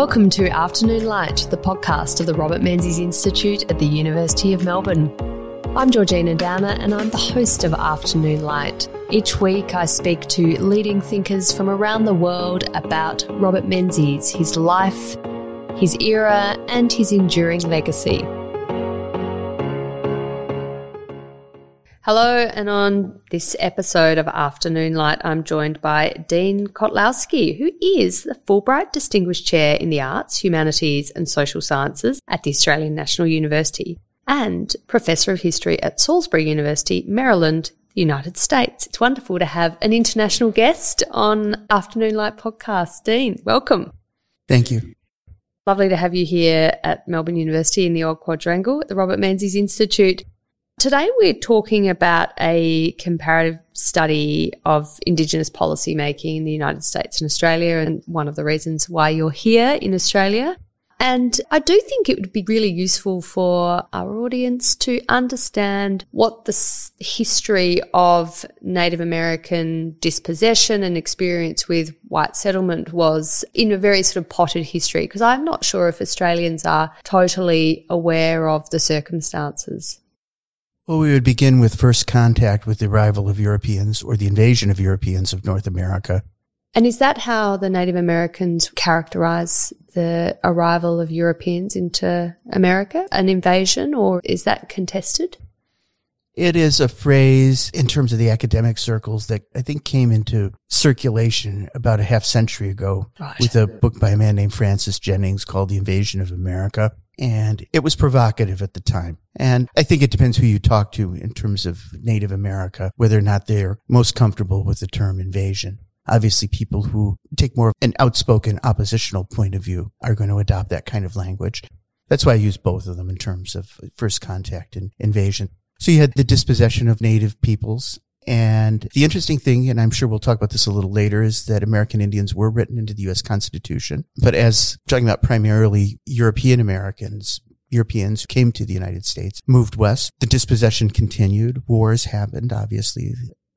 Welcome to Afternoon Light, the podcast of the Robert Menzies Institute at the University of Melbourne. I'm Georgina Downer and I'm the host of Afternoon Light. Each week I speak to leading thinkers from around the world about Robert Menzies, his life, his era, and his enduring legacy. Hello, and on this episode of Afternoon Light, I'm joined by Dean Kotlowski, who is the Fulbright Distinguished Chair in the Arts, Humanities and Social Sciences at the Australian National University and Professor of History at Salisbury University, Maryland, United States. It's wonderful to have an international guest on Afternoon Light podcast. Dean, welcome. Thank you. Lovely to have you here at Melbourne University in the Old Quadrangle at the Robert Menzies Institute. Today, we're talking about a comparative study of Indigenous policy making in the United States and Australia, and one of the reasons why you're here in Australia. And I do think it would be really useful for our audience to understand what the history of Native American dispossession and experience with white settlement was in a very sort of potted history, because I'm not sure if Australians are totally aware of the circumstances. Well, we would begin with first contact with the arrival of Europeans or the invasion of Europeans of North America. And is that how the Native Americans characterize the arrival of Europeans into America? An invasion, or is that contested? It is a phrase in terms of the academic circles that I think came into circulation about a half century ago right. with a book by a man named Francis Jennings called The Invasion of America and it was provocative at the time. And I think it depends who you talk to in terms of Native America, whether or not they're most comfortable with the term invasion. Obviously, people who take more of an outspoken oppositional point of view are going to adopt that kind of language. That's why I use both of them in terms of first contact and invasion. So you had the dispossession of native peoples and the interesting thing, and I'm sure we'll talk about this a little later, is that American Indians were written into the U.S. Constitution. But as talking about primarily European Americans, Europeans came to the United States, moved west, the dispossession continued. Wars happened, obviously.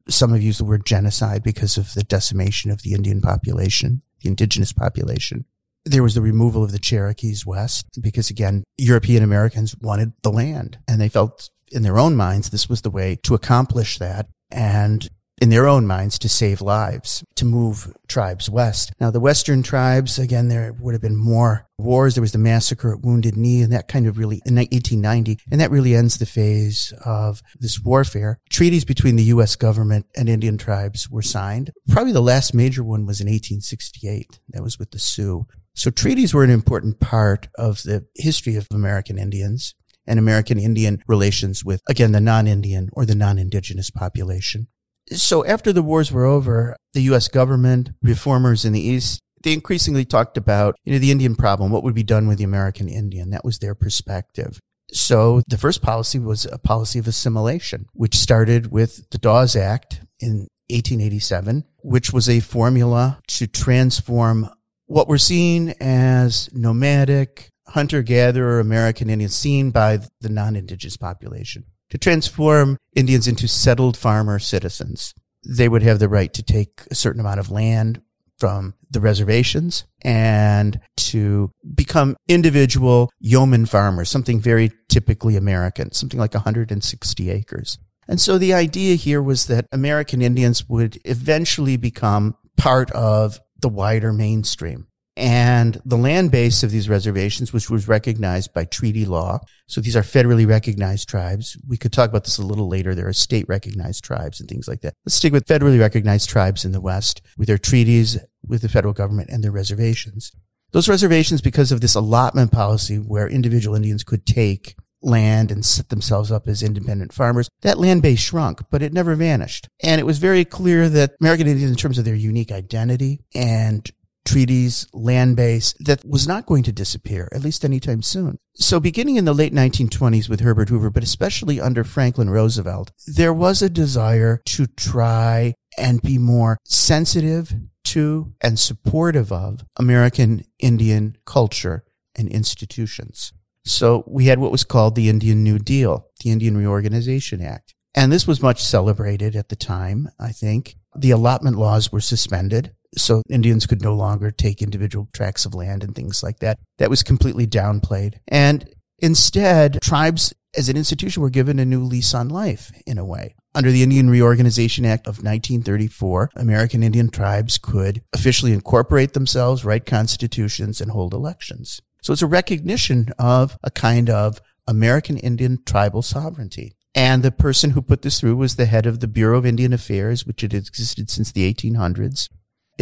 Some have used the word genocide because of the decimation of the Indian population, the indigenous population. There was the removal of the Cherokees west because again, European Americans wanted the land and they felt in their own minds this was the way to accomplish that and in their own minds to save lives, to move tribes west. Now, the Western tribes, again, there would have been more wars. There was the massacre at Wounded Knee, and that kind of really, in 1890, and that really ends the phase of this warfare. Treaties between the U.S. government and Indian tribes were signed. Probably the last major one was in 1868. That was with the Sioux. So treaties were an important part of the history of American Indians and American Indian relations with, again, the non-Indian or the non-Indigenous population. So after the wars were over, the U.S. government, reformers in the East, they increasingly talked about, you know, the Indian problem, what would be done with the American Indian. That was their perspective. So the first policy was a policy of assimilation, which started with the Dawes Act in 1887, which was a formula to transform what we're seeing as nomadic, hunter gatherer American Indians seen by the non indigenous population to transform Indians into settled farmer citizens. They would have the right to take a certain amount of land from the reservations and to become individual yeoman farmers, something very typically American, something like 160 acres. And so the idea here was that American Indians would eventually become part of the wider mainstream and the land base of these reservations, which was recognized by treaty law. So these are federally recognized tribes. We could talk about this a little later. There are state recognized tribes and things like that. Let's stick with federally recognized tribes in the West with their treaties with the federal government and their reservations. Those reservations, because of this allotment policy where individual Indians could take land and set themselves up as independent farmers, that land base shrunk, but it never vanished. And it was very clear that American Indians, in terms of their unique identity and treaties, land base that was not going to disappear, at least anytime soon. So beginning in the late 1920s with Herbert Hoover, but especially under Franklin Roosevelt, there was a desire to try and be more sensitive to and supportive of American Indian culture and institutions. So we had what was called the Indian New Deal, the Indian Reorganization Act. And this was much celebrated at the time, I think. The allotment laws were suspended So Indians could no longer take individual tracts of land and things like that. That was completely downplayed. And instead, tribes as an institution were given a new lease on life in a way. Under the Indian Reorganization Act of 1934, American Indian tribes could officially incorporate themselves, write constitutions, and hold elections. So it's a recognition of a kind of American Indian tribal sovereignty. And the person who put this through was the head of the Bureau of Indian Affairs, which had existed since the 1800s.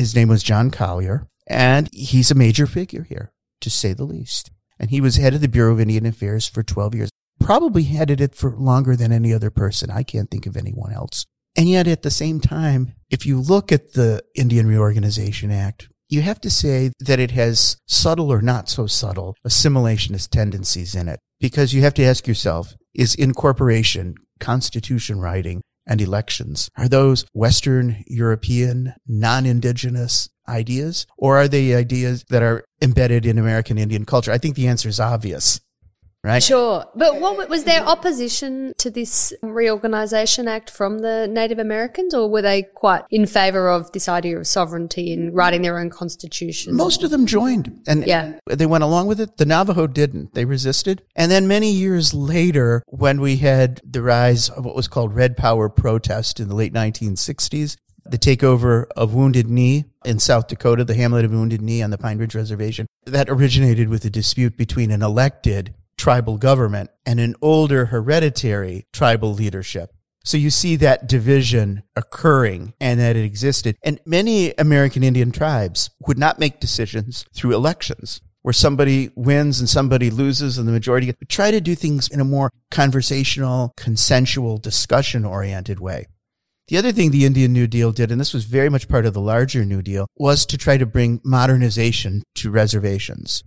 His name was John Collier, and he's a major figure here, to say the least. And he was head of the Bureau of Indian Affairs for 12 years, probably headed it for longer than any other person. I can't think of anyone else. And yet at the same time, if you look at the Indian Reorganization Act, you have to say that it has subtle or not so subtle assimilationist tendencies in it because you have to ask yourself, is incorporation, constitution writing, and elections, are those Western European, non-indigenous ideas, or are they ideas that are embedded in American Indian culture? I think the answer is obvious right? Sure. But what was there opposition to this Reorganisation Act from the Native Americans, or were they quite in favour of this idea of sovereignty and writing their own constitution? Most of them joined, and yeah. they went along with it. The Navajo didn't; they resisted. And then many years later, when we had the rise of what was called Red Power protest in the late 1960s, the takeover of Wounded Knee in South Dakota, the hamlet of Wounded Knee on the Pine Ridge Reservation, that originated with a dispute between an elected tribal government and an older hereditary tribal leadership. So you see that division occurring and that it existed. And many American Indian tribes would not make decisions through elections where somebody wins and somebody loses and the majority try to do things in a more conversational, consensual, discussion oriented way. The other thing the Indian New Deal did, and this was very much part of the larger New Deal, was to try to bring modernization to reservations.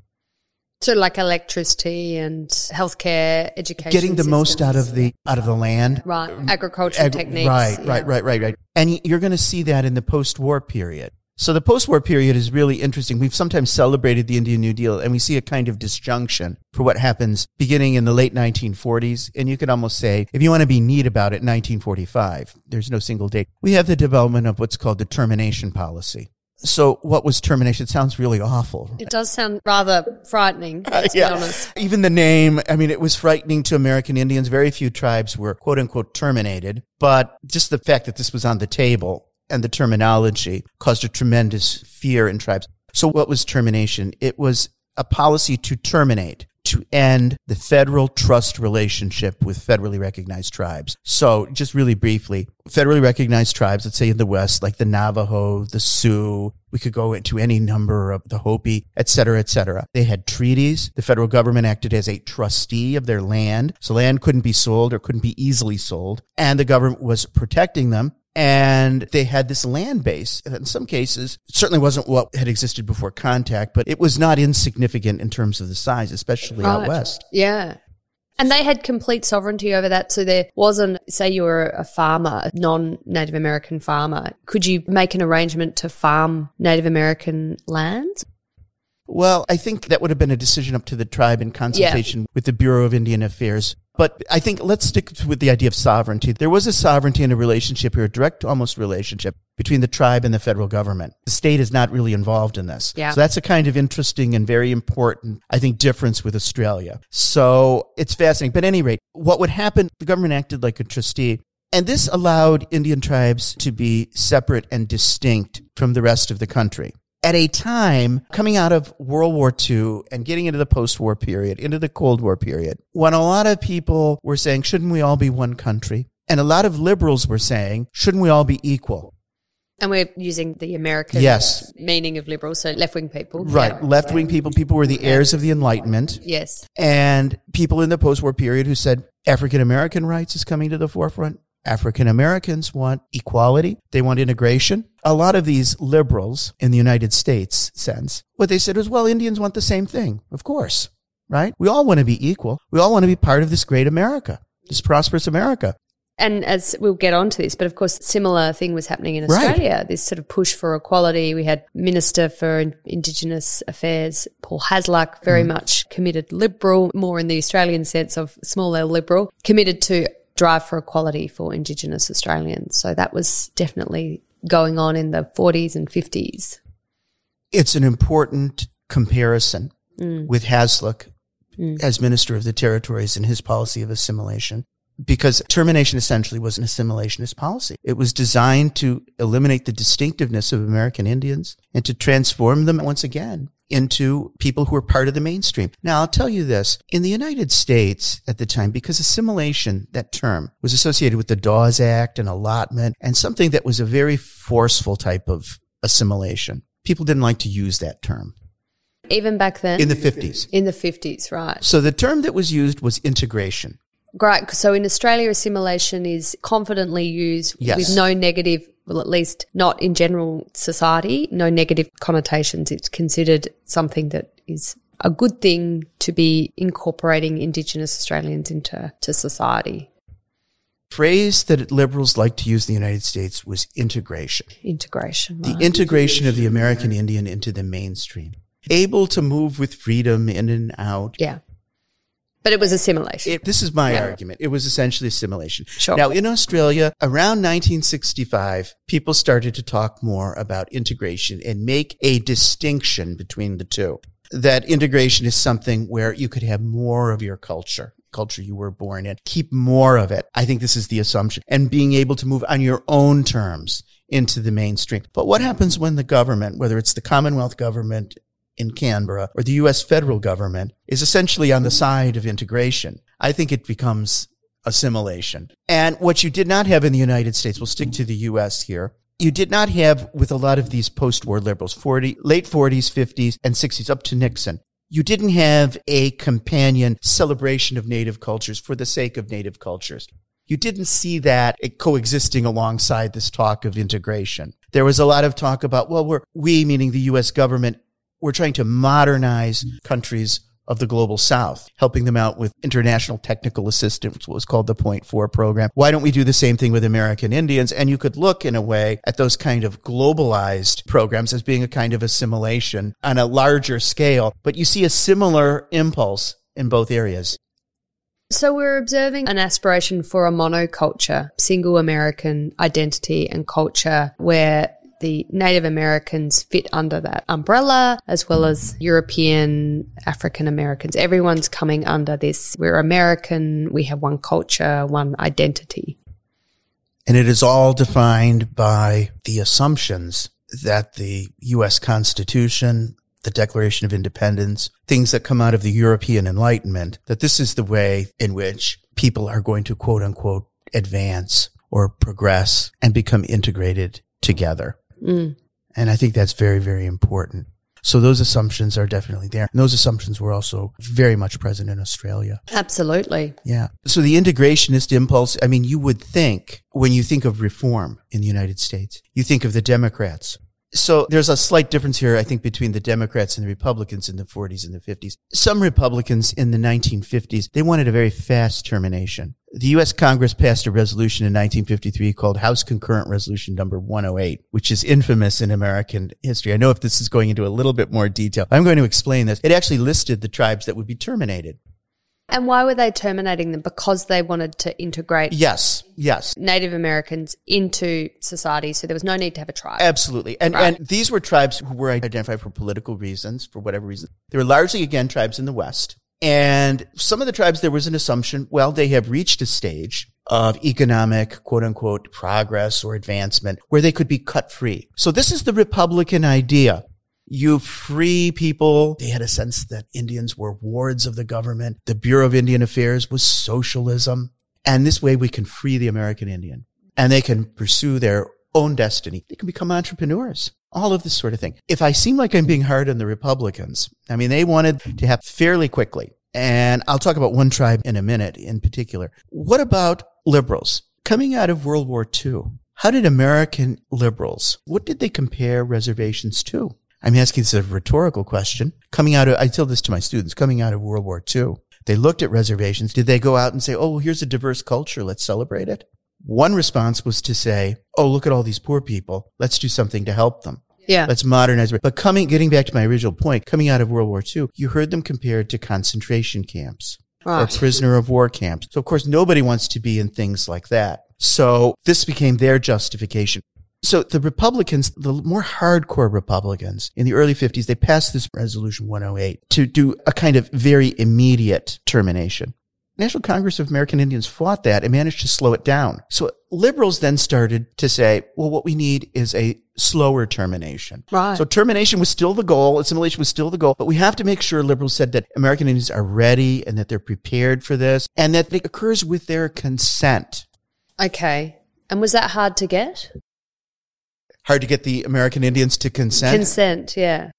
So like electricity and healthcare, education. Getting the most out of the out of the land. Right. Agricultural Ag- techniques. Right, yeah. right, right, right, right. And you're going to see that in the post-war period. So the post-war period is really interesting. We've sometimes celebrated the Indian New Deal and we see a kind of disjunction for what happens beginning in the late 1940s. And you could almost say, if you want to be neat about it, 1945. There's no single date. We have the development of what's called the termination policy. So what was termination? It sounds really awful. It does sound rather frightening, uh, to yeah. be honest. Even the name, I mean, it was frightening to American Indians. Very few tribes were quote unquote terminated, but just the fact that this was on the table and the terminology caused a tremendous fear in tribes. So what was termination? It was a policy to terminate to end the federal trust relationship with federally recognized tribes. So just really briefly, federally recognized tribes, let's say in the West, like the Navajo, the Sioux, we could go into any number of the Hopi, et cetera, et cetera. They had treaties. The federal government acted as a trustee of their land. So land couldn't be sold or couldn't be easily sold. And the government was protecting them and they had this land base. And in some cases, it certainly wasn't what had existed before contact, but it was not insignificant in terms of the size, especially right. out west. Yeah. And they had complete sovereignty over that. So there wasn't, say you were a farmer, a non-Native American farmer. Could you make an arrangement to farm Native American lands? Well, I think that would have been a decision up to the tribe in consultation yeah. with the Bureau of Indian Affairs. But I think let's stick with the idea of sovereignty. There was a sovereignty and a relationship here, a direct almost relationship between the tribe and the federal government. The state is not really involved in this. Yeah. So that's a kind of interesting and very important, I think, difference with Australia. So it's fascinating. But at any rate, what would happen, the government acted like a trustee. And this allowed Indian tribes to be separate and distinct from the rest of the country at a time coming out of World War II and getting into the post war period, into the Cold War period, when a lot of people were saying, shouldn't we all be one country? And a lot of liberals were saying, shouldn't we all be equal? And we're using the American yes. meaning of liberals, so left wing people. Right. Yeah. Left wing people, people were the heirs of the Enlightenment. Yes. And people in the post war period who said African American rights is coming to the forefront. African Americans want equality. They want integration. A lot of these liberals in the United States sense, what they said was, well, Indians want the same thing. Of course, right? We all want to be equal. We all want to be part of this great America, this prosperous America. And as we'll get on to this, but of course, similar thing was happening in Australia. Right. This sort of push for equality. We had Minister for Indigenous Affairs, Paul Hasluck, very mm. much committed liberal, more in the Australian sense of small L liberal, committed to drive for equality for Indigenous Australians. So that was definitely going on in the 40s and 50s. It's an important comparison mm. with Hasluck mm. as Minister of the Territories and his policy of assimilation. Because termination essentially was an assimilationist policy. It was designed to eliminate the distinctiveness of American Indians and to transform them once again into people who are part of the mainstream. Now, I'll tell you this. In the United States at the time, because assimilation, that term, was associated with the Dawes Act and allotment and something that was a very forceful type of assimilation. People didn't like to use that term. Even back then? In the 50s. In the 50s, right. So the term that was used was integration. Great. So in Australia, assimilation is confidently used yes. with no negative, well, at least not in general society, no negative connotations. It's considered something that is a good thing to be incorporating Indigenous Australians into to society. Phrase that liberals like to use in the United States was integration. Integration. Right. The integration of the American Indian into the mainstream. Able to move with freedom in and out. Yeah. But it was assimilation. It, this is my yeah. argument. It was essentially assimilation. Sure. Now, in Australia, around 1965, people started to talk more about integration and make a distinction between the two. That integration is something where you could have more of your culture culture you were born in. Keep more of it. I think this is the assumption and being able to move on your own terms into the mainstream. But what happens when the government, whether it's the Commonwealth government in Canberra or the US federal government is essentially on the side of integration. I think it becomes assimilation. And what you did not have in the United States, we'll stick to the US here. You did not have with a lot of these post-war liberals, 40, late 40s, 50s, and 60s up to Nixon. You didn't have a companion celebration of native cultures for the sake of native cultures. You didn't see that coexisting alongside this talk of integration. There was a lot of talk about, well, we're, we, meaning the U.S. government, we're trying to modernize countries of the global south, helping them out with international technical assistance, what was called the Point Four program. Why don't we do the same thing with American Indians? And you could look in a way at those kind of globalized programs as being a kind of assimilation on a larger scale, but you see a similar impulse in both areas. So we're observing an aspiration for a monoculture, single American identity and culture where the Native Americans fit under that umbrella, as well as European, African Americans. Everyone's coming under this. We're American. We have one culture, one identity. And it is all defined by the assumptions that the U.S. Constitution, the Declaration of Independence, things that come out of the European Enlightenment, that this is the way in which people are going to quote unquote advance or progress and become integrated together. Mm. And I think that's very, very important. So those assumptions are definitely there. And those assumptions were also very much present in Australia. Absolutely. Yeah. So the integrationist impulse, I mean, you would think when you think of reform in the United States, you think of the Democrats. So there's a slight difference here, I think, between the Democrats and the Republicans in the 40s and the 50s. Some Republicans in the 1950s, they wanted a very fast termination the U.S. Congress passed a resolution in 1953 called House Concurrent Resolution Number 108, which is infamous in American history. I know if this is going into a little bit more detail, I'm going to explain this. It actually listed the tribes that would be terminated. And why were they terminating them? Because they wanted to integrate. Yes, yes. Native Americans into society, so there was no need to have a tribe. Absolutely, and right. and these were tribes who were identified for political reasons, for whatever reason. They were largely again tribes in the West. And some of the tribes, there was an assumption, well, they have reached a stage of economic, quote unquote, progress or advancement where they could be cut free. So this is the Republican idea. You free people. They had a sense that Indians were wards of the government. The Bureau of Indian Affairs was socialism. And this way we can free the American Indian and they can pursue their own destiny. They can become entrepreneurs all of this sort of thing. If I seem like I'm being hard on the Republicans, I mean, they wanted to have fairly quickly. And I'll talk about one tribe in a minute in particular. What about liberals coming out of World War II? How did American liberals, what did they compare reservations to? I'm asking this a rhetorical question. Coming out of, I tell this to my students, coming out of World War II, they looked at reservations. Did they go out and say, Oh, well, here's a diverse culture. Let's celebrate it? One response was to say, Oh, look at all these poor people. Let's do something to help them. Yeah. Let's modernize. But coming, getting back to my original point, coming out of World War II, you heard them compared to concentration camps or prisoner of war camps. So of course, nobody wants to be in things like that. So this became their justification. So the Republicans, the more hardcore Republicans in the early 50s, they passed this resolution 108 to do a kind of very immediate termination. National Congress of American Indians fought that and managed to slow it down. So liberals then started to say, well, what we need is a slower termination. Right. So termination was still the goal. Assimilation was still the goal, but we have to make sure liberals said that American Indians are ready and that they're prepared for this and that it occurs with their consent. Okay. And was that hard to get? Hard to get the American Indians to consent? Consent, yeah.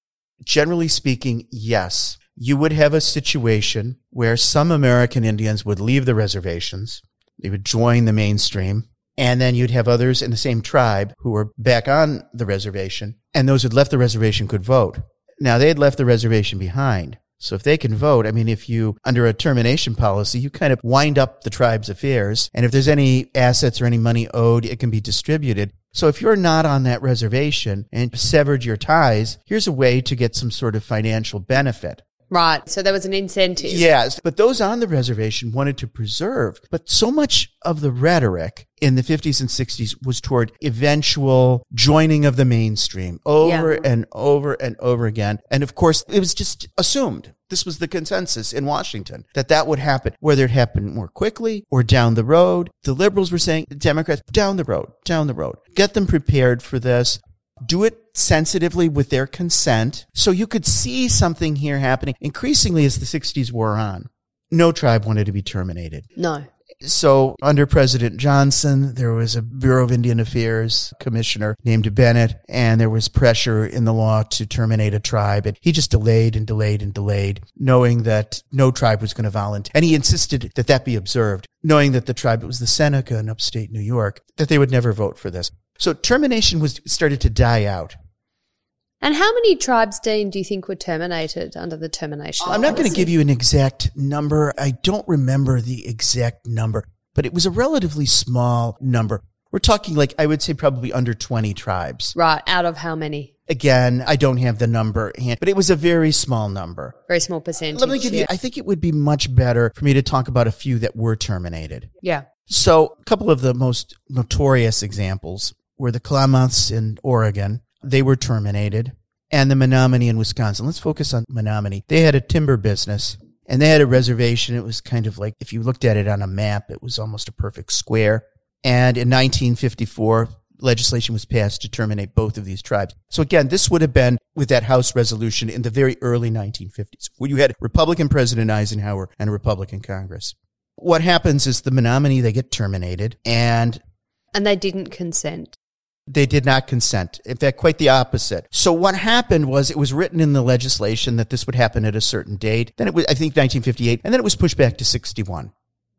Generally speaking, yes you would have a situation where some American Indians would leave the reservations. They would join the mainstream. And then you'd have others in the same tribe who were back on the reservation. And those who'd left the reservation could vote. Now they had left the reservation behind. So if they can vote, I mean, if you, under a termination policy, you kind of wind up the tribe's affairs. And if there's any assets or any money owed, it can be distributed. So if you're not on that reservation and severed your ties, here's a way to get some sort of financial benefit. Right. So there was an incentive. Yes. But those on the reservation wanted to preserve. But so much of the rhetoric in the 50s and 60s was toward eventual joining of the mainstream over yeah. and over and over again. And of course, it was just assumed. This was the consensus in Washington that that would happen, whether it happened more quickly or down the road. The liberals were saying, the Democrats, down the road, down the road. Get them prepared for this do it sensitively with their consent. So you could see something here happening increasingly as the 60s wore on. No tribe wanted to be terminated. No. So under President Johnson, there was a Bureau of Indian Affairs commissioner named Bennett, and there was pressure in the law to terminate a tribe. And he just delayed and delayed and delayed, knowing that no tribe was going to volunteer. And he insisted that that be observed, knowing that the tribe, it was the Seneca in upstate New York, that they would never vote for this. So termination was started to die out. And how many tribes, Dean, do you think were terminated under the termination? I'm not going to give you an exact number. I don't remember the exact number, but it was a relatively small number. We're talking like, I would say probably under 20 tribes. Right. Out of how many? Again, I don't have the number but it was a very small number. Very small percentage. Let me give yeah. you, I think it would be much better for me to talk about a few that were terminated. Yeah. So a couple of the most notorious examples were the Klamaths in Oregon. They were terminated. And the Menominee in Wisconsin. Let's focus on Menominee. They had a timber business and they had a reservation. It was kind of like, if you looked at it on a map, it was almost a perfect square. And in 1954, legislation was passed to terminate both of these tribes. So again, this would have been with that House resolution in the very early 1950s, when you had Republican President Eisenhower and Republican Congress. What happens is the Menominee, they get terminated and and they didn't consent. They did not consent. In fact, quite the opposite. So what happened was it was written in the legislation that this would happen at a certain date. Then it was, I think, 1958, and then it was pushed back to 61.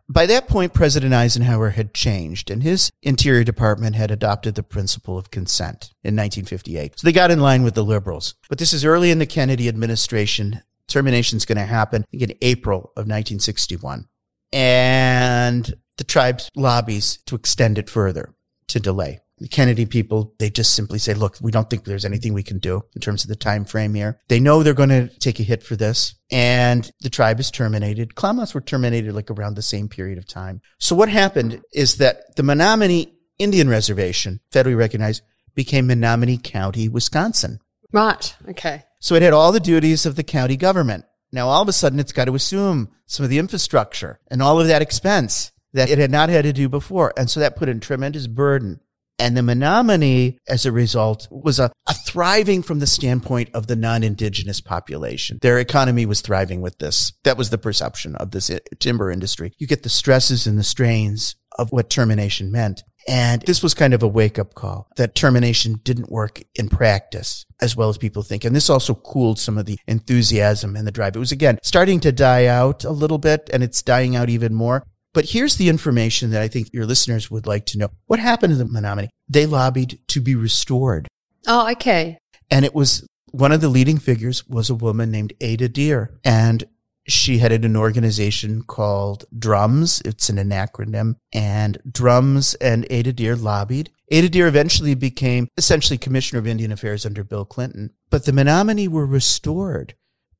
By that point, President Eisenhower had changed and his Interior Department had adopted the principle of consent in 1958. So they got in line with the liberals. But this is early in the Kennedy administration. Termination is going to happen in April of 1961. And the tribe's lobbies to extend it further to delay. The Kennedy people, they just simply say, look, we don't think there's anything we can do in terms of the time frame here. They know they're going to take a hit for this and the tribe is terminated. Klamaths were terminated like around the same period of time. So what happened is that the Menominee Indian Reservation, federally recognized, became Menominee County, Wisconsin. Right. Okay. So it had all the duties of the county government. Now all of a sudden it's got to assume some of the infrastructure and all of that expense that it had not had to do before. And so that put a tremendous burden and the Menominee, as a result, was a, a, thriving from the standpoint of the non-indigenous population. Their economy was thriving with this. That was the perception of this uh, timber industry. You get the stresses and the strains of what termination meant. And this was kind of a wake up call that termination didn't work in practice as well as people think. And this also cooled some of the enthusiasm and the drive. It was again starting to die out a little bit and it's dying out even more. But here's the information that I think your listeners would like to know. What happened to the Menominee? They lobbied to be restored. Oh, okay. And it was one of the leading figures was a woman named Ada Deer. And she headed an organization called Drums. It's an acronym. And Drums and Ada Deer lobbied. Ada Deer eventually became essentially Commissioner of Indian Affairs under Bill Clinton. But the Menominee were restored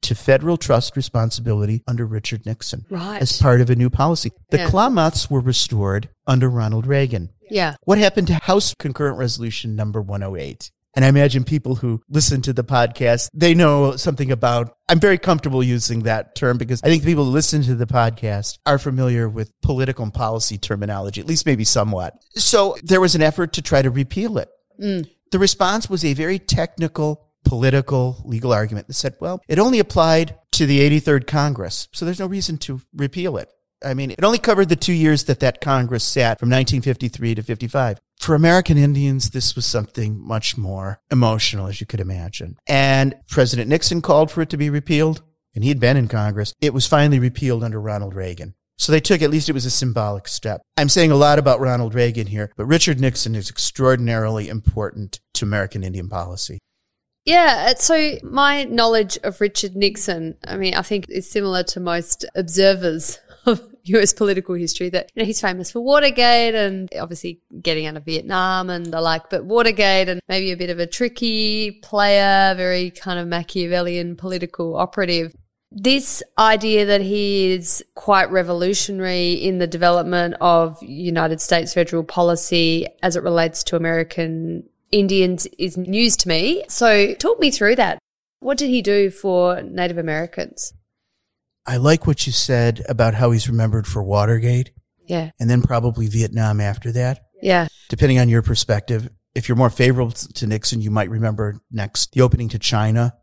to federal trust responsibility under Richard Nixon right. as part of a new policy. The yeah. Klamaths were restored under Ronald Reagan. Yeah. What happened to House Concurrent Resolution number 108? And I imagine people who listen to the podcast, they know something about, I'm very comfortable using that term because I think the people who listen to the podcast are familiar with political and policy terminology, at least maybe somewhat. So there was an effort to try to repeal it. Mm. The response was a very technical, political, legal argument that said, well, it only applied to the 83rd Congress. So there's no reason to repeal it. I mean, it only covered the two years that that Congress sat from 1953 to 55. For American Indians, this was something much more emotional, as you could imagine. And President Nixon called for it to be repealed, and he'd been in Congress. It was finally repealed under Ronald Reagan. So they took, at least it was a symbolic step. I'm saying a lot about Ronald Reagan here, but Richard Nixon is extraordinarily important to American Indian policy. Yeah, uh, so my knowledge of Richard Nixon, I mean, I think is similar to most observers of US political history that you know he's famous for Watergate and obviously getting out of Vietnam and the like, but Watergate and maybe a bit of a tricky player, very kind of Machiavellian political operative. This idea that he is quite revolutionary in the development of United States federal policy as it relates to American Indians is news to me. So talk me through that. What did he do for Native Americans? I like what you said about how he's remembered for Watergate. Yeah. And then probably Vietnam after that. Yeah. Depending on your perspective. If you're more favorable to Nixon, you might remember next the opening to China.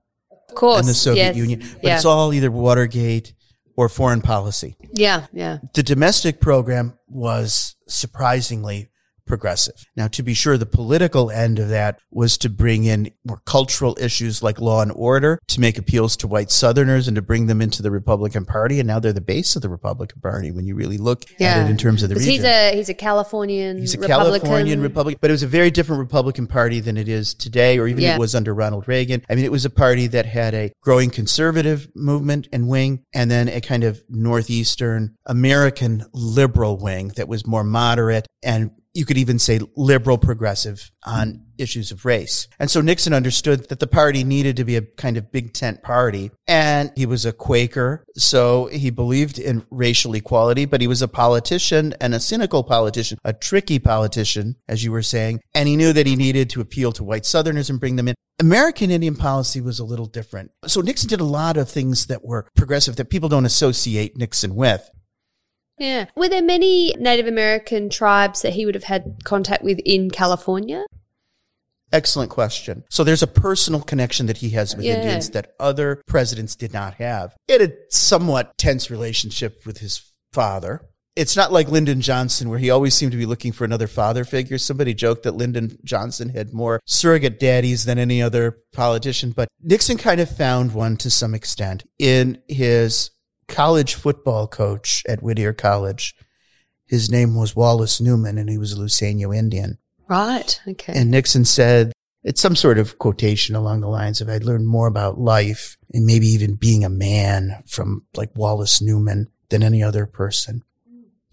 Of course. And the Soviet yes. Union. But yeah. it's all either Watergate or foreign policy. Yeah. Yeah. The domestic program was surprisingly progressive. Now, to be sure, the political end of that was to bring in more cultural issues like law and order, to make appeals to white Southerners and to bring them into the Republican Party. And now they're the base of the Republican Party when you really look yeah. at it in terms of the region. He's a, he's a Californian He's a Republican. Californian Republican, but it was a very different Republican Party than it is today, or even yeah. it was under Ronald Reagan. I mean, it was a party that had a growing conservative movement and wing, and then a kind of Northeastern American liberal wing that was more moderate and you could even say liberal progressive on issues of race. And so Nixon understood that the party needed to be a kind of big tent party. And he was a Quaker. So he believed in racial equality, but he was a politician and a cynical politician, a tricky politician, as you were saying. And he knew that he needed to appeal to white Southerners and bring them in. American Indian policy was a little different. So Nixon did a lot of things that were progressive that people don't associate Nixon with. Yeah. Were there many Native American tribes that he would have had contact with in California? Excellent question. So there's a personal connection that he has with Yeah. Indians that other presidents did not have. He had a somewhat tense relationship with his father. It's not like Lyndon Johnson, where he always seemed to be looking for another father figure. Somebody joked that Lyndon Johnson had more surrogate daddies than any other politician, but Nixon kind of found one to some extent in his college football coach at Whittier College. His name was Wallace Newman, and he was a Luiseño Indian. Right. Okay. And Nixon said, it's some sort of quotation along the lines of, I'd learned more about life and maybe even being a man from like Wallace Newman than any other person.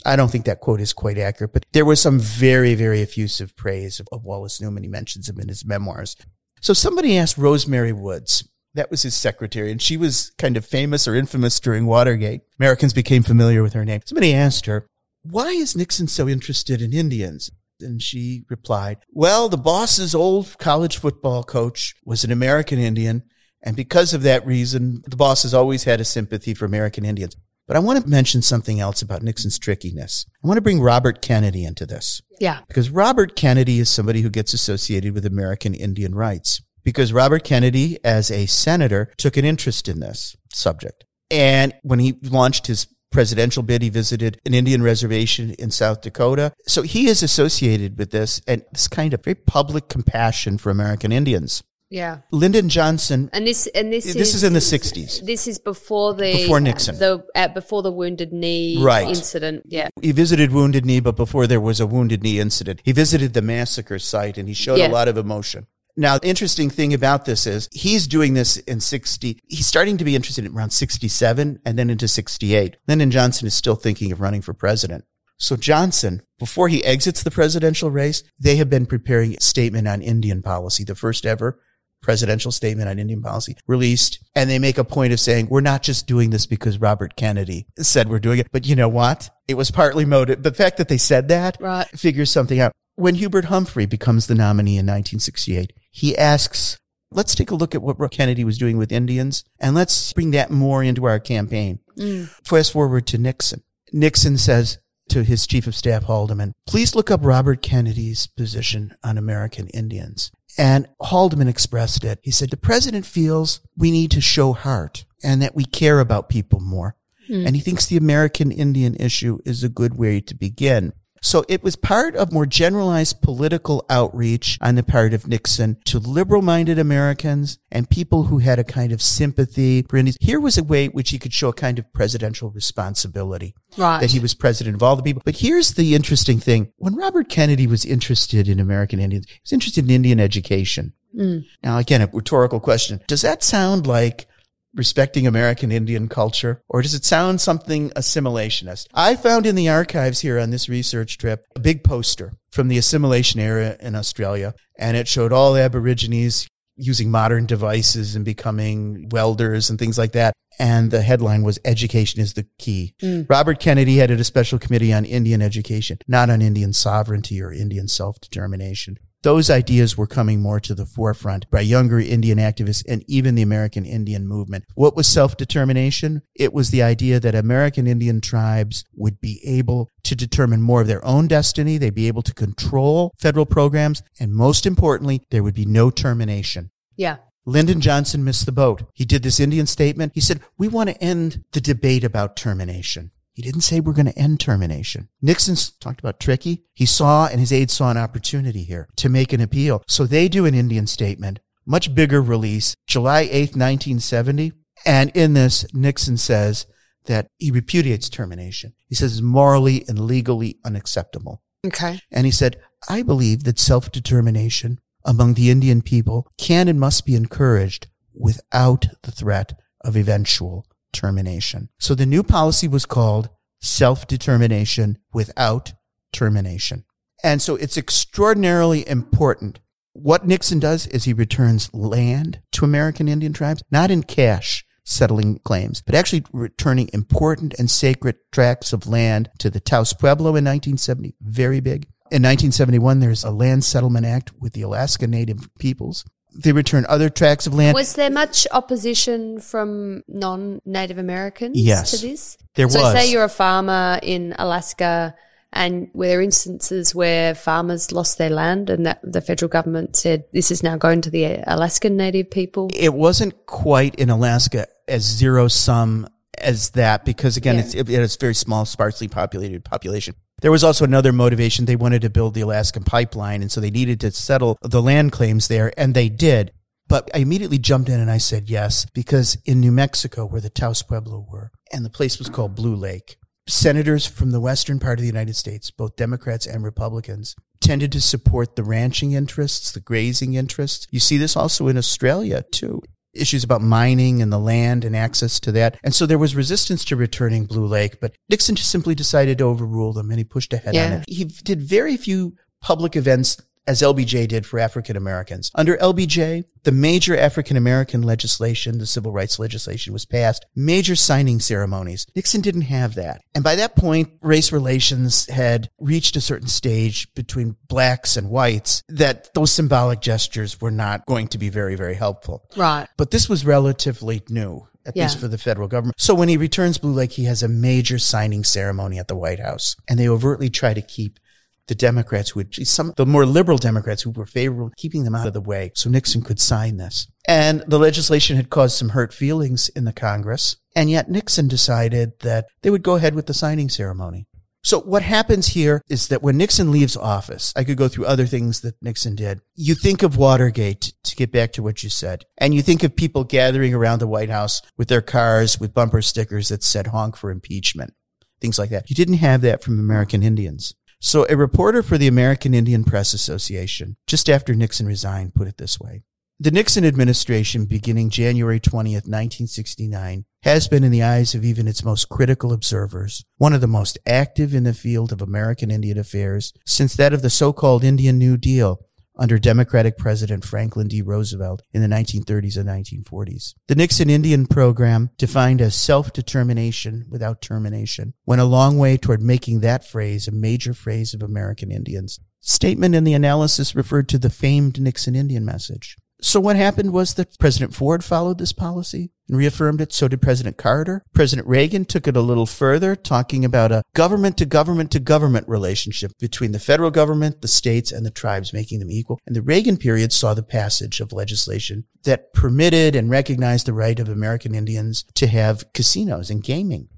I don't think that quote is quite accurate, but there was some very, very effusive praise of, of Wallace Newman. He mentions him in his memoirs. So somebody asked Rose Mary Woods, that was his secretary, and she was kind of famous or infamous during Watergate. Americans became familiar with her name. Somebody asked her, why is Nixon so interested in Indians? And she replied, well, the boss's old college football coach was an American Indian. And because of that reason, the boss has always had a sympathy for American Indians. But I want to mention something else about Nixon's trickiness. I want to bring Robert Kennedy into this. Yeah. Because Robert Kennedy is somebody who gets associated with American Indian rights. Because Robert Kennedy, as a senator, took an interest in this subject. And when he launched his presidential bid, he visited an Indian reservation in South Dakota. So he is associated with this and this kind of very public compassion for American Indians. Yeah. Lyndon Johnson. And this and this This is, is in the 60s. This is before the Before Nixon. the uh, before the wounded knee Right. incident. Yeah. He visited Wounded Knee, but before there was a Wounded Knee incident, he visited the massacre site and he showed Yeah. a lot of emotion. Now, the interesting thing about this is he's doing this in 60. He's starting to be interested in around 67 and then into 68. Lyndon Johnson is still thinking of running for president. So Johnson, before he exits the presidential race, they have been preparing a statement on Indian policy, the first ever presidential statement on Indian policy released. And they make a point of saying, we're not just doing this because Robert Kennedy said we're doing it, but you know what? It was partly motive. The fact that they said that Right. figures something out. when Hubert Humphrey becomes the nominee in 1968, he asks, let's take a look at what Kennedy was doing with Indians and let's bring that more into our campaign. Mm. Fast forward to Nixon. Nixon says to his chief of staff, Haldeman, please look up Robert Kennedy's position on American Indians. And Haldeman expressed it. He said, the president feels we need to show heart and that we care about people more. Mm. And he thinks the American Indian issue is a good way to begin. So it was part of more generalized political outreach on the part of Nixon to liberal minded Americans and people who had a kind of sympathy for Indians. Here was a way which he could show a kind of presidential responsibility. Right. That he was president of all the people. But here's the interesting thing. When Robert Kennedy was interested in American Indians, he was interested in Indian education. Mm. Now, again, a rhetorical question. Does that sound like respecting American Indian culture? Or does it sound something assimilationist? I found in the archives here on this research trip a big poster from the assimilation era in Australia, and it showed all Aborigines using modern devices and becoming welders and things like that. And the headline was Education is the Key. Mm. Robert Kennedy headed a special committee on Indian education, not on Indian sovereignty or Indian self determination those ideas were coming more to the forefront by younger Indian activists and even the American Indian movement. What was self-determination? It was the idea that American Indian tribes would be able to determine more of their own destiny. They'd be able to control federal programs. And most importantly, there would be no termination. Yeah. Lyndon Johnson missed the boat. He did this Indian statement. He said, we want to end the debate about termination. He didn't say we're going to end termination. Nixon talked about tricky. He saw and his aides saw an opportunity here to make an appeal. So they do an Indian statement, much bigger release, July 8th, 1970. And in this, Nixon says that he repudiates termination. He says it's morally and legally unacceptable. Okay. And he said, I believe that self-determination among the Indian people can and must be encouraged without the threat of eventual termination. So the new policy was called self-determination without termination. And so it's extraordinarily important. What Nixon does is he returns land to American Indian tribes, not in cash settling claims, but actually returning important and sacred tracts of land to the Taos Pueblo in 1970. Very big. In 1971, there's a land settlement act with the Alaska Native peoples they return other tracts of land. Was there much opposition from non-Native Americans yes, to this? There so was. say you're a farmer in Alaska and were there instances where farmers lost their land and that the federal government said this is now going to the Alaskan Native people? It wasn't quite in Alaska as zero sum as that because again, yeah. it's, it, it's very small, sparsely populated population. There was also another motivation. They wanted to build the Alaskan pipeline. And so they needed to settle the land claims there. And they did. But I immediately jumped in and I said yes, because in New Mexico, where the Taos Pueblo were, and the place was called Blue Lake, senators from the western part of the United States, both Democrats and Republicans, tended to support the ranching interests, the grazing interests. You see this also in Australia too issues about mining and the land and access to that. And so there was resistance to returning Blue Lake, but Nixon just simply decided to overrule them and he pushed ahead yeah. on it. He did very few public events as LBJ did for African Americans. Under LBJ, the major African American legislation, the civil rights legislation was passed, major signing ceremonies. Nixon didn't have that. And by that point, race relations had reached a certain stage between blacks and whites that those symbolic gestures were not going to be very, very helpful. Right. But this was relatively new at yeah. least for the federal government. So when he returns Blue Lake, he has a major signing ceremony at the White House. And they overtly try to keep the Democrats who would, some, the more liberal Democrats who were favorable, keeping them out of the way so Nixon could sign this. And the legislation had caused some hurt feelings in the Congress. And yet Nixon decided that they would go ahead with the signing ceremony. So what happens here is that when Nixon leaves office, I could go through other things that Nixon did. You think of Watergate to get back to what you said, and you think of people gathering around the White House with their cars with bumper stickers that said honk for impeachment, things like that. You didn't have that from American Indians. So a reporter for the American Indian Press Association, just after Nixon resigned, put it this way. The Nixon administration, beginning January 20th, 1969, has been in the eyes of even its most critical observers, one of the most active in the field of American Indian affairs since that of the so-called Indian New Deal under Democratic President Franklin D. Roosevelt in the 1930s and 1940s. The Nixon Indian program, defined as self-determination without termination, went a long way toward making that phrase a major phrase of American Indians. statement in the analysis referred to the famed Nixon Indian message. So what happened was that President Ford followed this policy and reaffirmed it. So did President Carter. President Reagan took it a little further, talking about a government to government to government relationship between the federal government, the states, and the tribes, making them equal. And the Reagan period saw the passage of legislation that permitted and recognized the right of American Indians to have casinos and gaming.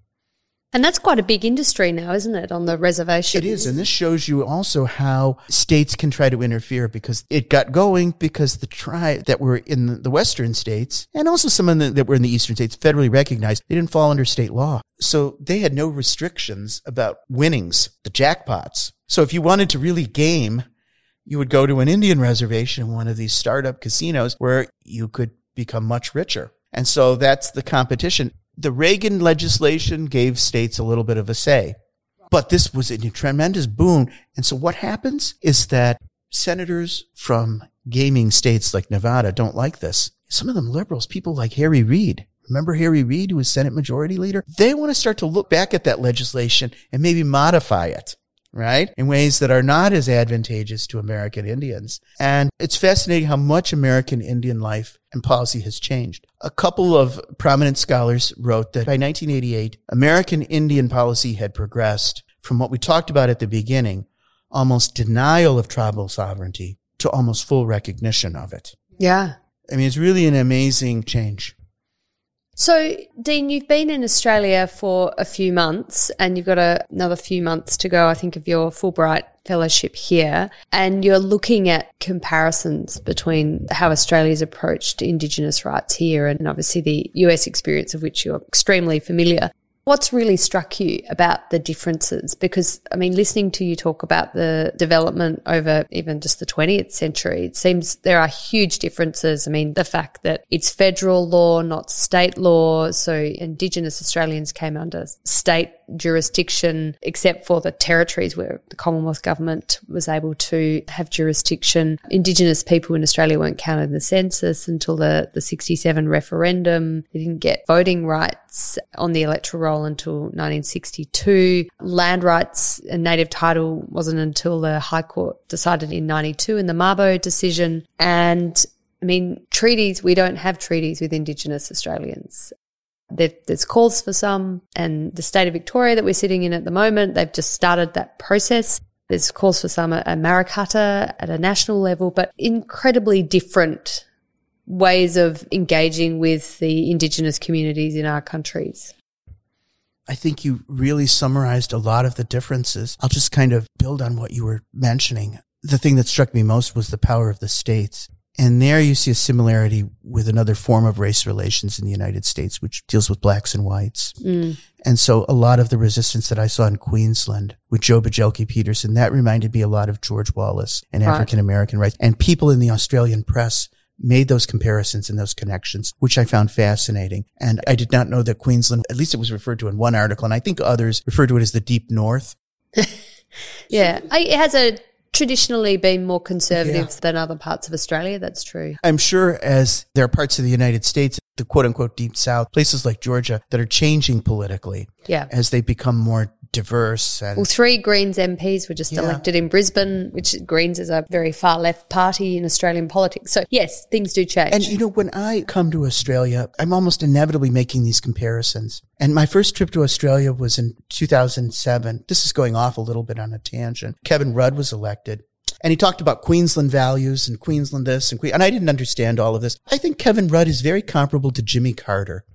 And that's quite a big industry now, isn't it, on the reservation? It is. And this shows you also how states can try to interfere because it got going because the tribe that were in the western states and also some of the, that were in the eastern states federally recognized they didn't fall under state law. So they had no restrictions about winnings, the jackpots. So if you wanted to really game, you would go to an Indian reservation, one of these startup casinos where you could become much richer. And so that's the competition the Reagan legislation gave states a little bit of a say, but this was a tremendous boon. And so what happens is that senators from gaming states like Nevada don't like this. Some of them liberals, people like Harry Reid. Remember Harry Reid, who was Senate Majority Leader? They want to start to look back at that legislation and maybe modify it right? In ways that are not as advantageous to American Indians. And it's fascinating how much American Indian life and policy has changed. A couple of prominent scholars wrote that by 1988, American Indian policy had progressed from what we talked about at the beginning, almost denial of tribal sovereignty to almost full recognition of it. Yeah. I mean, it's really an amazing change. So, Dean, you've been in Australia for a few months and you've got a, another few months to go, I think, of your Fulbright fellowship here. And you're looking at comparisons between how Australia's approached Indigenous rights here and obviously the US experience of which you're extremely familiar. What's really struck you about the differences? Because, I mean, listening to you talk about the development over even just the 20th century, it seems there are huge differences. I mean, the fact that it's federal law, not state law. So Indigenous Australians came under state jurisdiction, except for the territories where the Commonwealth government was able to have jurisdiction. Indigenous people in Australia weren't counted in the census until the, the 67 referendum. They didn't get voting rights on the electoral roll until 1962. Land rights and native title wasn't until the High Court decided in 92 in the Mabo decision. And I mean, treaties, we don't have treaties with Indigenous Australians there's calls for some, and the state of Victoria that we're sitting in at the moment, they've just started that process. There's calls for some at Makarrata at a national level, but incredibly different ways of engaging with the Indigenous communities in our countries. I think you really summarized a lot of the differences. I'll just kind of build on what you were mentioning. The thing that struck me most was the power of the states. And there you see a similarity with another form of race relations in the United States, which deals with blacks and whites. Mm. And so a lot of the resistance that I saw in Queensland with Joh Bjelke-Petersen, that reminded me a lot of George Wallace and right. African American rights. And people in the Australian press made those comparisons and those connections, which I found fascinating. And I did not know that Queensland, at least it was referred to in one article, and I think others refer to it as the deep north. yeah. It has a traditionally been more conservative yeah. than other parts of Australia. That's true. I'm sure as there are parts of the United States, the quote unquote deep south, places like Georgia that are changing politically. Yeah. As they become more diverse. And well, three Greens MPs were just yeah. elected in Brisbane, which Greens is a very far left party in Australian politics. So yes, things do change. And you know, when I come to Australia, I'm almost inevitably making these comparisons. And my first trip to Australia was in 2007. This is going off a little bit on a tangent. Kevin Rudd was elected. And he talked about Queensland values and Queensland this and Queen, and I didn't understand all of this. I think Kevin Rudd is very comparable to Jimmy Carter.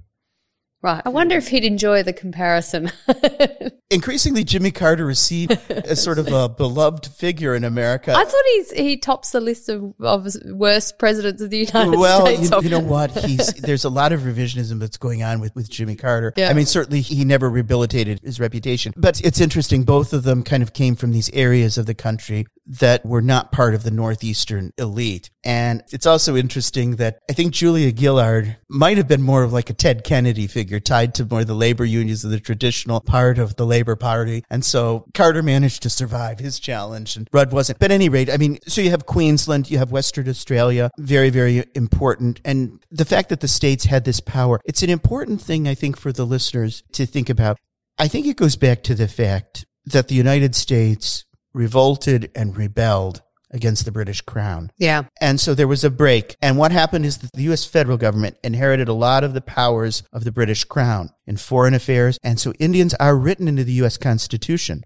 Right. I wonder if he'd enjoy the comparison. Increasingly, Jimmy Carter is seen as sort of a beloved figure in America. I thought he's he tops the list of, of worst presidents of the United well, States. Well, you, you, know what? He's there's a lot of revisionism that's going on with, with Jimmy Carter. Yeah. I mean, certainly he never rehabilitated his reputation, but it's interesting. Both of them kind of came from these areas of the country that were not part of the Northeastern elite. And it's also interesting that I think Julia Gillard might have been more of like a Ted Kennedy figure tied to more the labor unions of the traditional part of the Labor Party. And so Carter managed to survive his challenge and Rudd wasn't. But at any rate, I mean, so you have Queensland, you have Western Australia, very, very important. And the fact that the states had this power, it's an important thing, I think, for the listeners to think about. I think it goes back to the fact that the United States revolted and rebelled against the British crown. Yeah. And so there was a break. And what happened is that the US federal government inherited a lot of the powers of the British crown in foreign affairs. And so Indians are written into the US Constitution.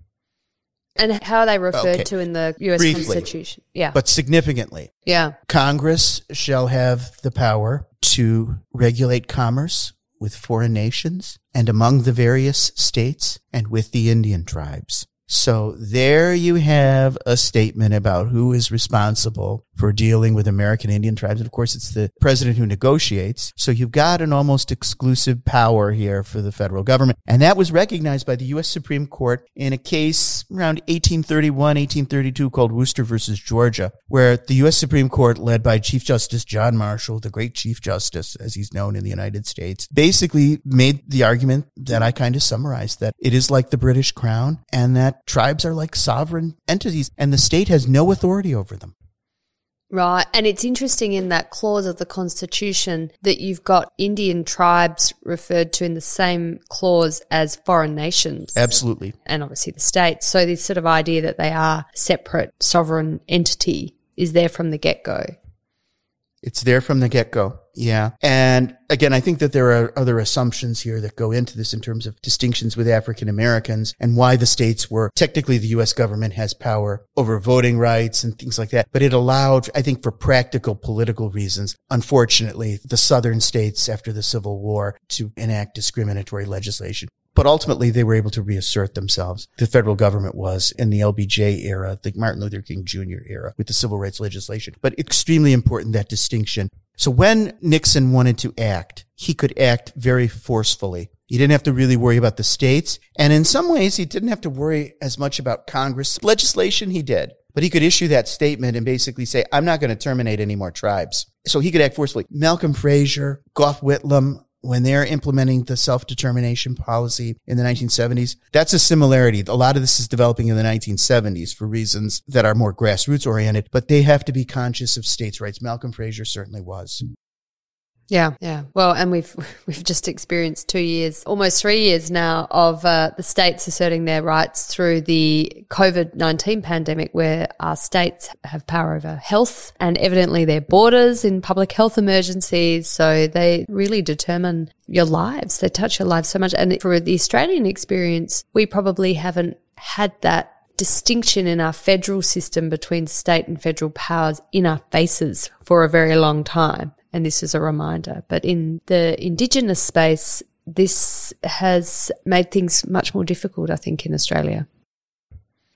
And how are they referred okay. to in the US Briefly, Constitution? Yeah. But significantly. Yeah. Congress shall have the power to regulate commerce with foreign nations and among the various states and with the Indian tribes. So there you have a statement about who is responsible for dealing with American Indian tribes. And of course, it's the president who negotiates. So you've got an almost exclusive power here for the federal government. And that was recognized by the U.S. Supreme Court in a case around 1831, 1832 called Worcester versus Georgia, where the U.S. Supreme Court, led by Chief Justice John Marshall, the great Chief Justice, as he's known in the United States, basically made the argument that I kind of summarized that it is like the British crown and that tribes are like sovereign entities and the state has no authority over them. Right. And it's interesting in that clause of the Constitution that you've got Indian tribes referred to in the same clause as foreign nations. Absolutely. And obviously the states. So this sort of idea that they are separate sovereign entity is there from the get go. It's there from the get go. Yeah. And again, I think that there are other assumptions here that go into this in terms of distinctions with African Americans and why the states were technically the U.S. government has power over voting rights and things like that. But it allowed, I think for practical political reasons, unfortunately, the southern states after the Civil War to enact discriminatory legislation. But ultimately, they were able to reassert themselves. The federal government was in the LBJ era, the Martin Luther King Jr. era with the civil rights legislation. But extremely important that distinction. So when Nixon wanted to act, he could act very forcefully. He didn't have to really worry about the states. And in some ways, he didn't have to worry as much about Congress. Legislation, he did. But he could issue that statement and basically say, I'm not going to terminate any more tribes. So he could act forcefully. Malcolm Fraser, Gough Whitlam, when they're implementing the self-determination policy in the 1970s, that's a similarity. A lot of this is developing in the 1970s for reasons that are more grassroots oriented, but they have to be conscious of states' rights. Malcolm Fraser certainly was. Yeah, yeah. Well, and we've we've just experienced two years, almost three years now, of uh, the states asserting their rights through the COVID nineteen pandemic, where our states have power over health and evidently their borders in public health emergencies. So they really determine your lives. They touch your lives so much. And for the Australian experience, we probably haven't had that distinction in our federal system between state and federal powers in our faces for a very long time and this is a reminder. But in the Indigenous space, this has made things much more difficult, I think, in Australia.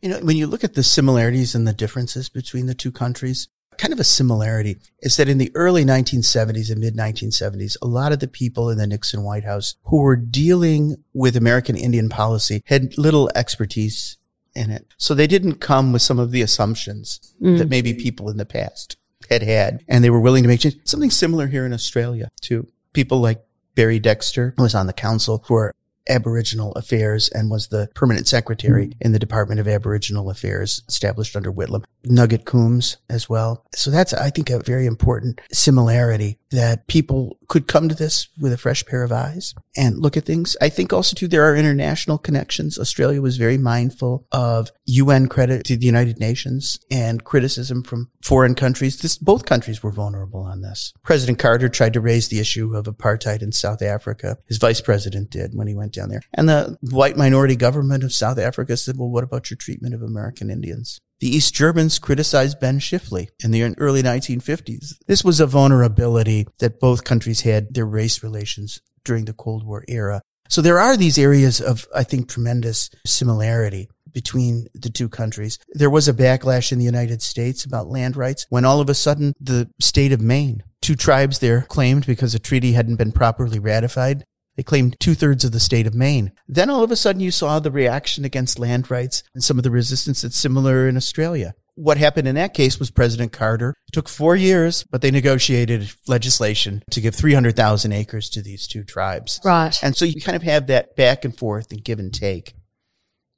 You know, when you look at the similarities and the differences between the two countries, kind of a similarity is that in the early 1970s and mid 1970s, a lot of the people in the Nixon White House who were dealing with American Indian policy had little expertise in it. So they didn't come with some of the assumptions mm. that maybe people in the past had had, and they were willing to make change. Something similar here in Australia too. People like Barry Dexter was on the council for Aboriginal Affairs and was the permanent secretary mm-hmm. in the Department of Aboriginal Affairs established under Whitlam. Nugget Coombs as well. So that's, I think, a very important similarity that people could come to this with a fresh pair of eyes and look at things. I think also too, there are international connections. Australia was very mindful of UN credit to the United Nations and criticism from foreign countries. This, both countries were vulnerable on this. President Carter tried to raise the issue of apartheid in South Africa. His vice president did when he went down there. And the white minority government of South Africa said, well, what about your treatment of American Indians? The East Germans criticized Ben Chifley in the early 1950s. This was a vulnerability that both countries had their race relations during the Cold War era. So there are these areas of, I think, tremendous similarity between the two countries. There was a backlash in the United States about land rights when all of a sudden the state of Maine, two tribes there claimed because a treaty hadn't been properly ratified, they claimed two thirds of the state of Maine. Then all of a sudden you saw the reaction against land rights and some of the resistance that's similar in Australia. What happened in that case was President Carter it took four years, but they negotiated legislation to give 300,000 acres to these two tribes. Right. And so you kind of have that back and forth and give and take.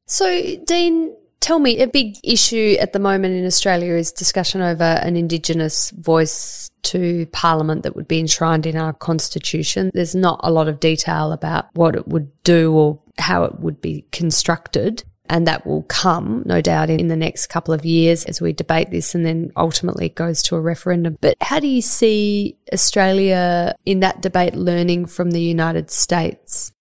So, Dean, Tell me, a big issue at the moment in Australia is discussion over an Indigenous voice to Parliament that would be enshrined in our Constitution. There's not a lot of detail about what it would do or how it would be constructed. And that will come, no doubt, in the next couple of years as we debate this and then ultimately it goes to a referendum. But how do you see Australia in that debate learning from the United States?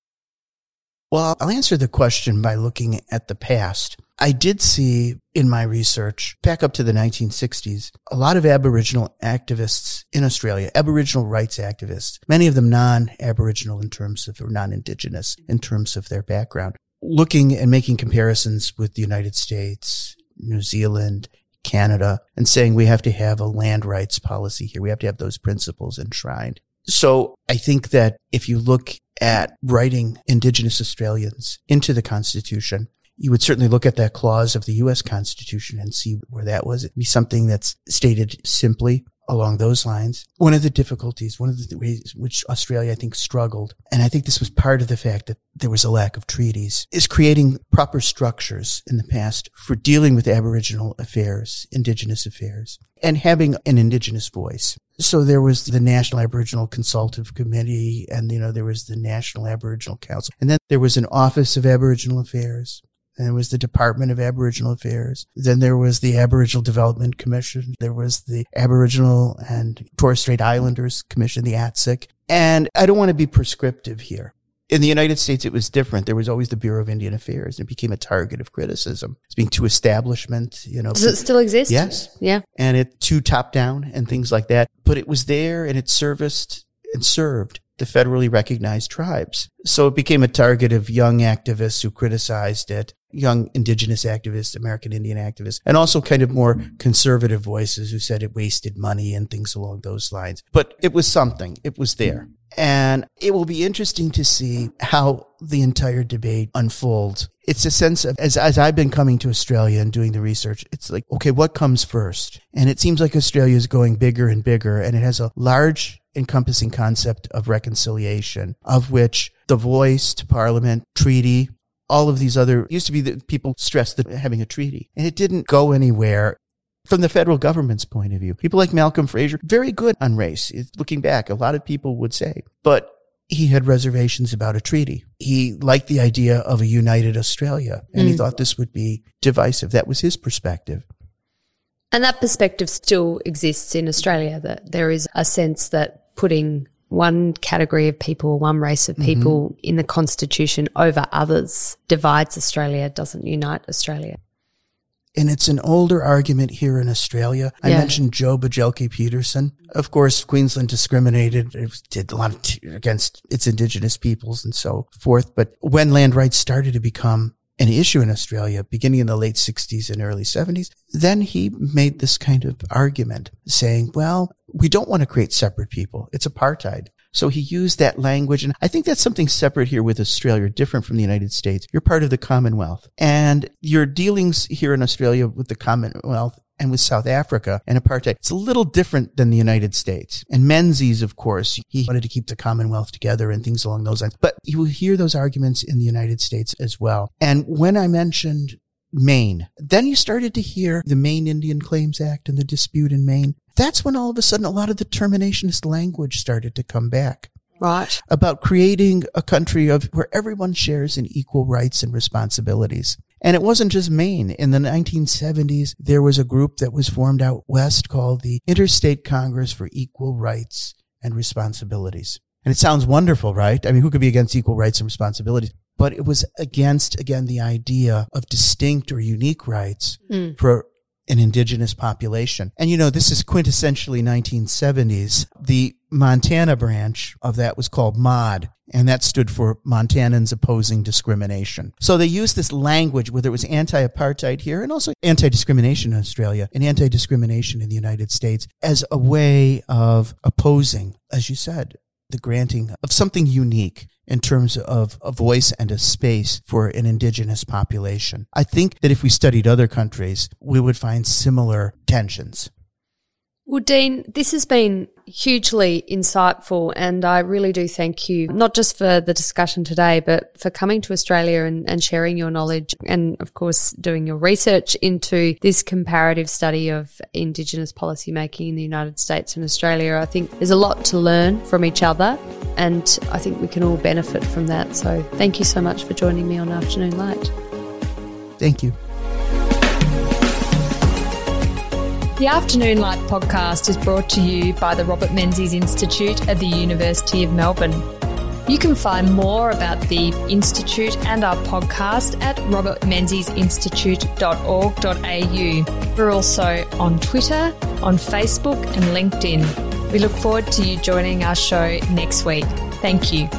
Well, I'll answer the question by looking at the past. I did see in my research back up to the 1960s, a lot of Aboriginal activists in Australia, Aboriginal rights activists, many of them non-Aboriginal in terms of, or non-Indigenous in terms of their background, looking and making comparisons with the United States, New Zealand, Canada, and saying we have to have a land rights policy here. We have to have those principles enshrined. So I think that if you look at writing Indigenous Australians into the Constitution, you would certainly look at that clause of the U.S. Constitution and see where that was. It'd be something that's stated simply along those lines. One of the difficulties, one of the ways which Australia, I think, struggled, and I think this was part of the fact that there was a lack of treaties, is creating proper structures in the past for dealing with Aboriginal affairs, Indigenous affairs, and having an Indigenous voice. So there was the National Aboriginal Consultative Committee, and, you know, there was the National Aboriginal Council, and then there was an Office of Aboriginal Affairs. And there was the Department of Aboriginal Affairs. Then there was the Aboriginal Development Commission. There was the Aboriginal and Torres Strait Islanders Commission, the ATSIC. And I don't want to be prescriptive here. In the United States, it was different. There was always the Bureau of Indian Affairs and it became a target of criticism. It's being too establishment, you know. Does it still exist? Yes. Yeah. And it too top down and things like that. But it was there and it serviced and served the federally recognized tribes. So it became a target of young activists who criticized it, young indigenous activists, American Indian activists, and also kind of more conservative voices who said it wasted money and things along those lines. But it was something. It was there. And it will be interesting to see how the entire debate unfolds. It's a sense of, as, as I've been coming to Australia and doing the research, it's like, okay, what comes first? And it seems like Australia is going bigger and bigger and it has a large encompassing concept of reconciliation, of which the voice to parliament, treaty, all of these other used to be that people stressed that having a treaty and it didn't go anywhere from the federal government's point of view. People like Malcolm Fraser, very good on race. Looking back, a lot of people would say, but he had reservations about a treaty. He liked the idea of a united Australia and mm. he thought this would be divisive. That was his perspective. And that perspective still exists in Australia that there is a sense that putting one category of people, one race of mm-hmm. people mm-hmm. in the constitution over others divides Australia, doesn't unite Australia. And it's an older argument here in Australia. I yeah. mentioned Joh Bjelke-Petersen. Of course, Queensland discriminated, did a lot t- against its indigenous peoples and so forth. But when land rights started to become an issue in Australia beginning in the late 60s and early 70s, then he made this kind of argument saying, well, we don't want to create separate people. It's apartheid. So he used that language. And I think that's something separate here with Australia, different from the United States. You're part of the Commonwealth and your dealings here in Australia with the Commonwealth and with South Africa and apartheid. It's a little different than the United States. And Menzies, of course, he wanted to keep the Commonwealth together and things along those lines. But you will hear those arguments in the United States as well. And when I mentioned Maine, then you started to hear the Maine Indian Claims Act and the dispute in Maine. That's when all of a sudden a lot of the terminationist language started to come back. Right. About creating a country of where everyone shares in equal rights and responsibilities. And it wasn't just Maine. In the 1970s, there was a group that was formed out west called the Interstate Congress for Equal Rights and Responsibilities. And it sounds wonderful, right? I mean, who could be against equal rights and responsibilities? But it was against, again, the idea of distinct or unique rights mm. for an indigenous population. And you know, this is quintessentially 1970s. The Montana branch of that was called MOD, and that stood for Montanans Opposing Discrimination. So they used this language, whether it was anti-apartheid here and also anti-discrimination in Australia and anti-discrimination in the United States as a way of opposing, as you said, the granting of something unique in terms of a voice and a space for an indigenous population. I think that if we studied other countries, we would find similar tensions. Well, Dean, this has been hugely insightful, and I really do thank you, not just for the discussion today, but for coming to Australia and, and sharing your knowledge and, of course, doing your research into this comparative study of Indigenous policymaking in the United States and Australia. I think there's a lot to learn from each other, and I think we can all benefit from that. So, thank you so much for joining me on Afternoon Light. Thank you. The Afternoon Light podcast is brought to you by the Robert Menzies Institute at the University of Melbourne. You can find more about the Institute and our podcast at robertmenziesinstitute.org.au. We're also on Twitter, on Facebook, and LinkedIn. We look forward to you joining our show next week. Thank you.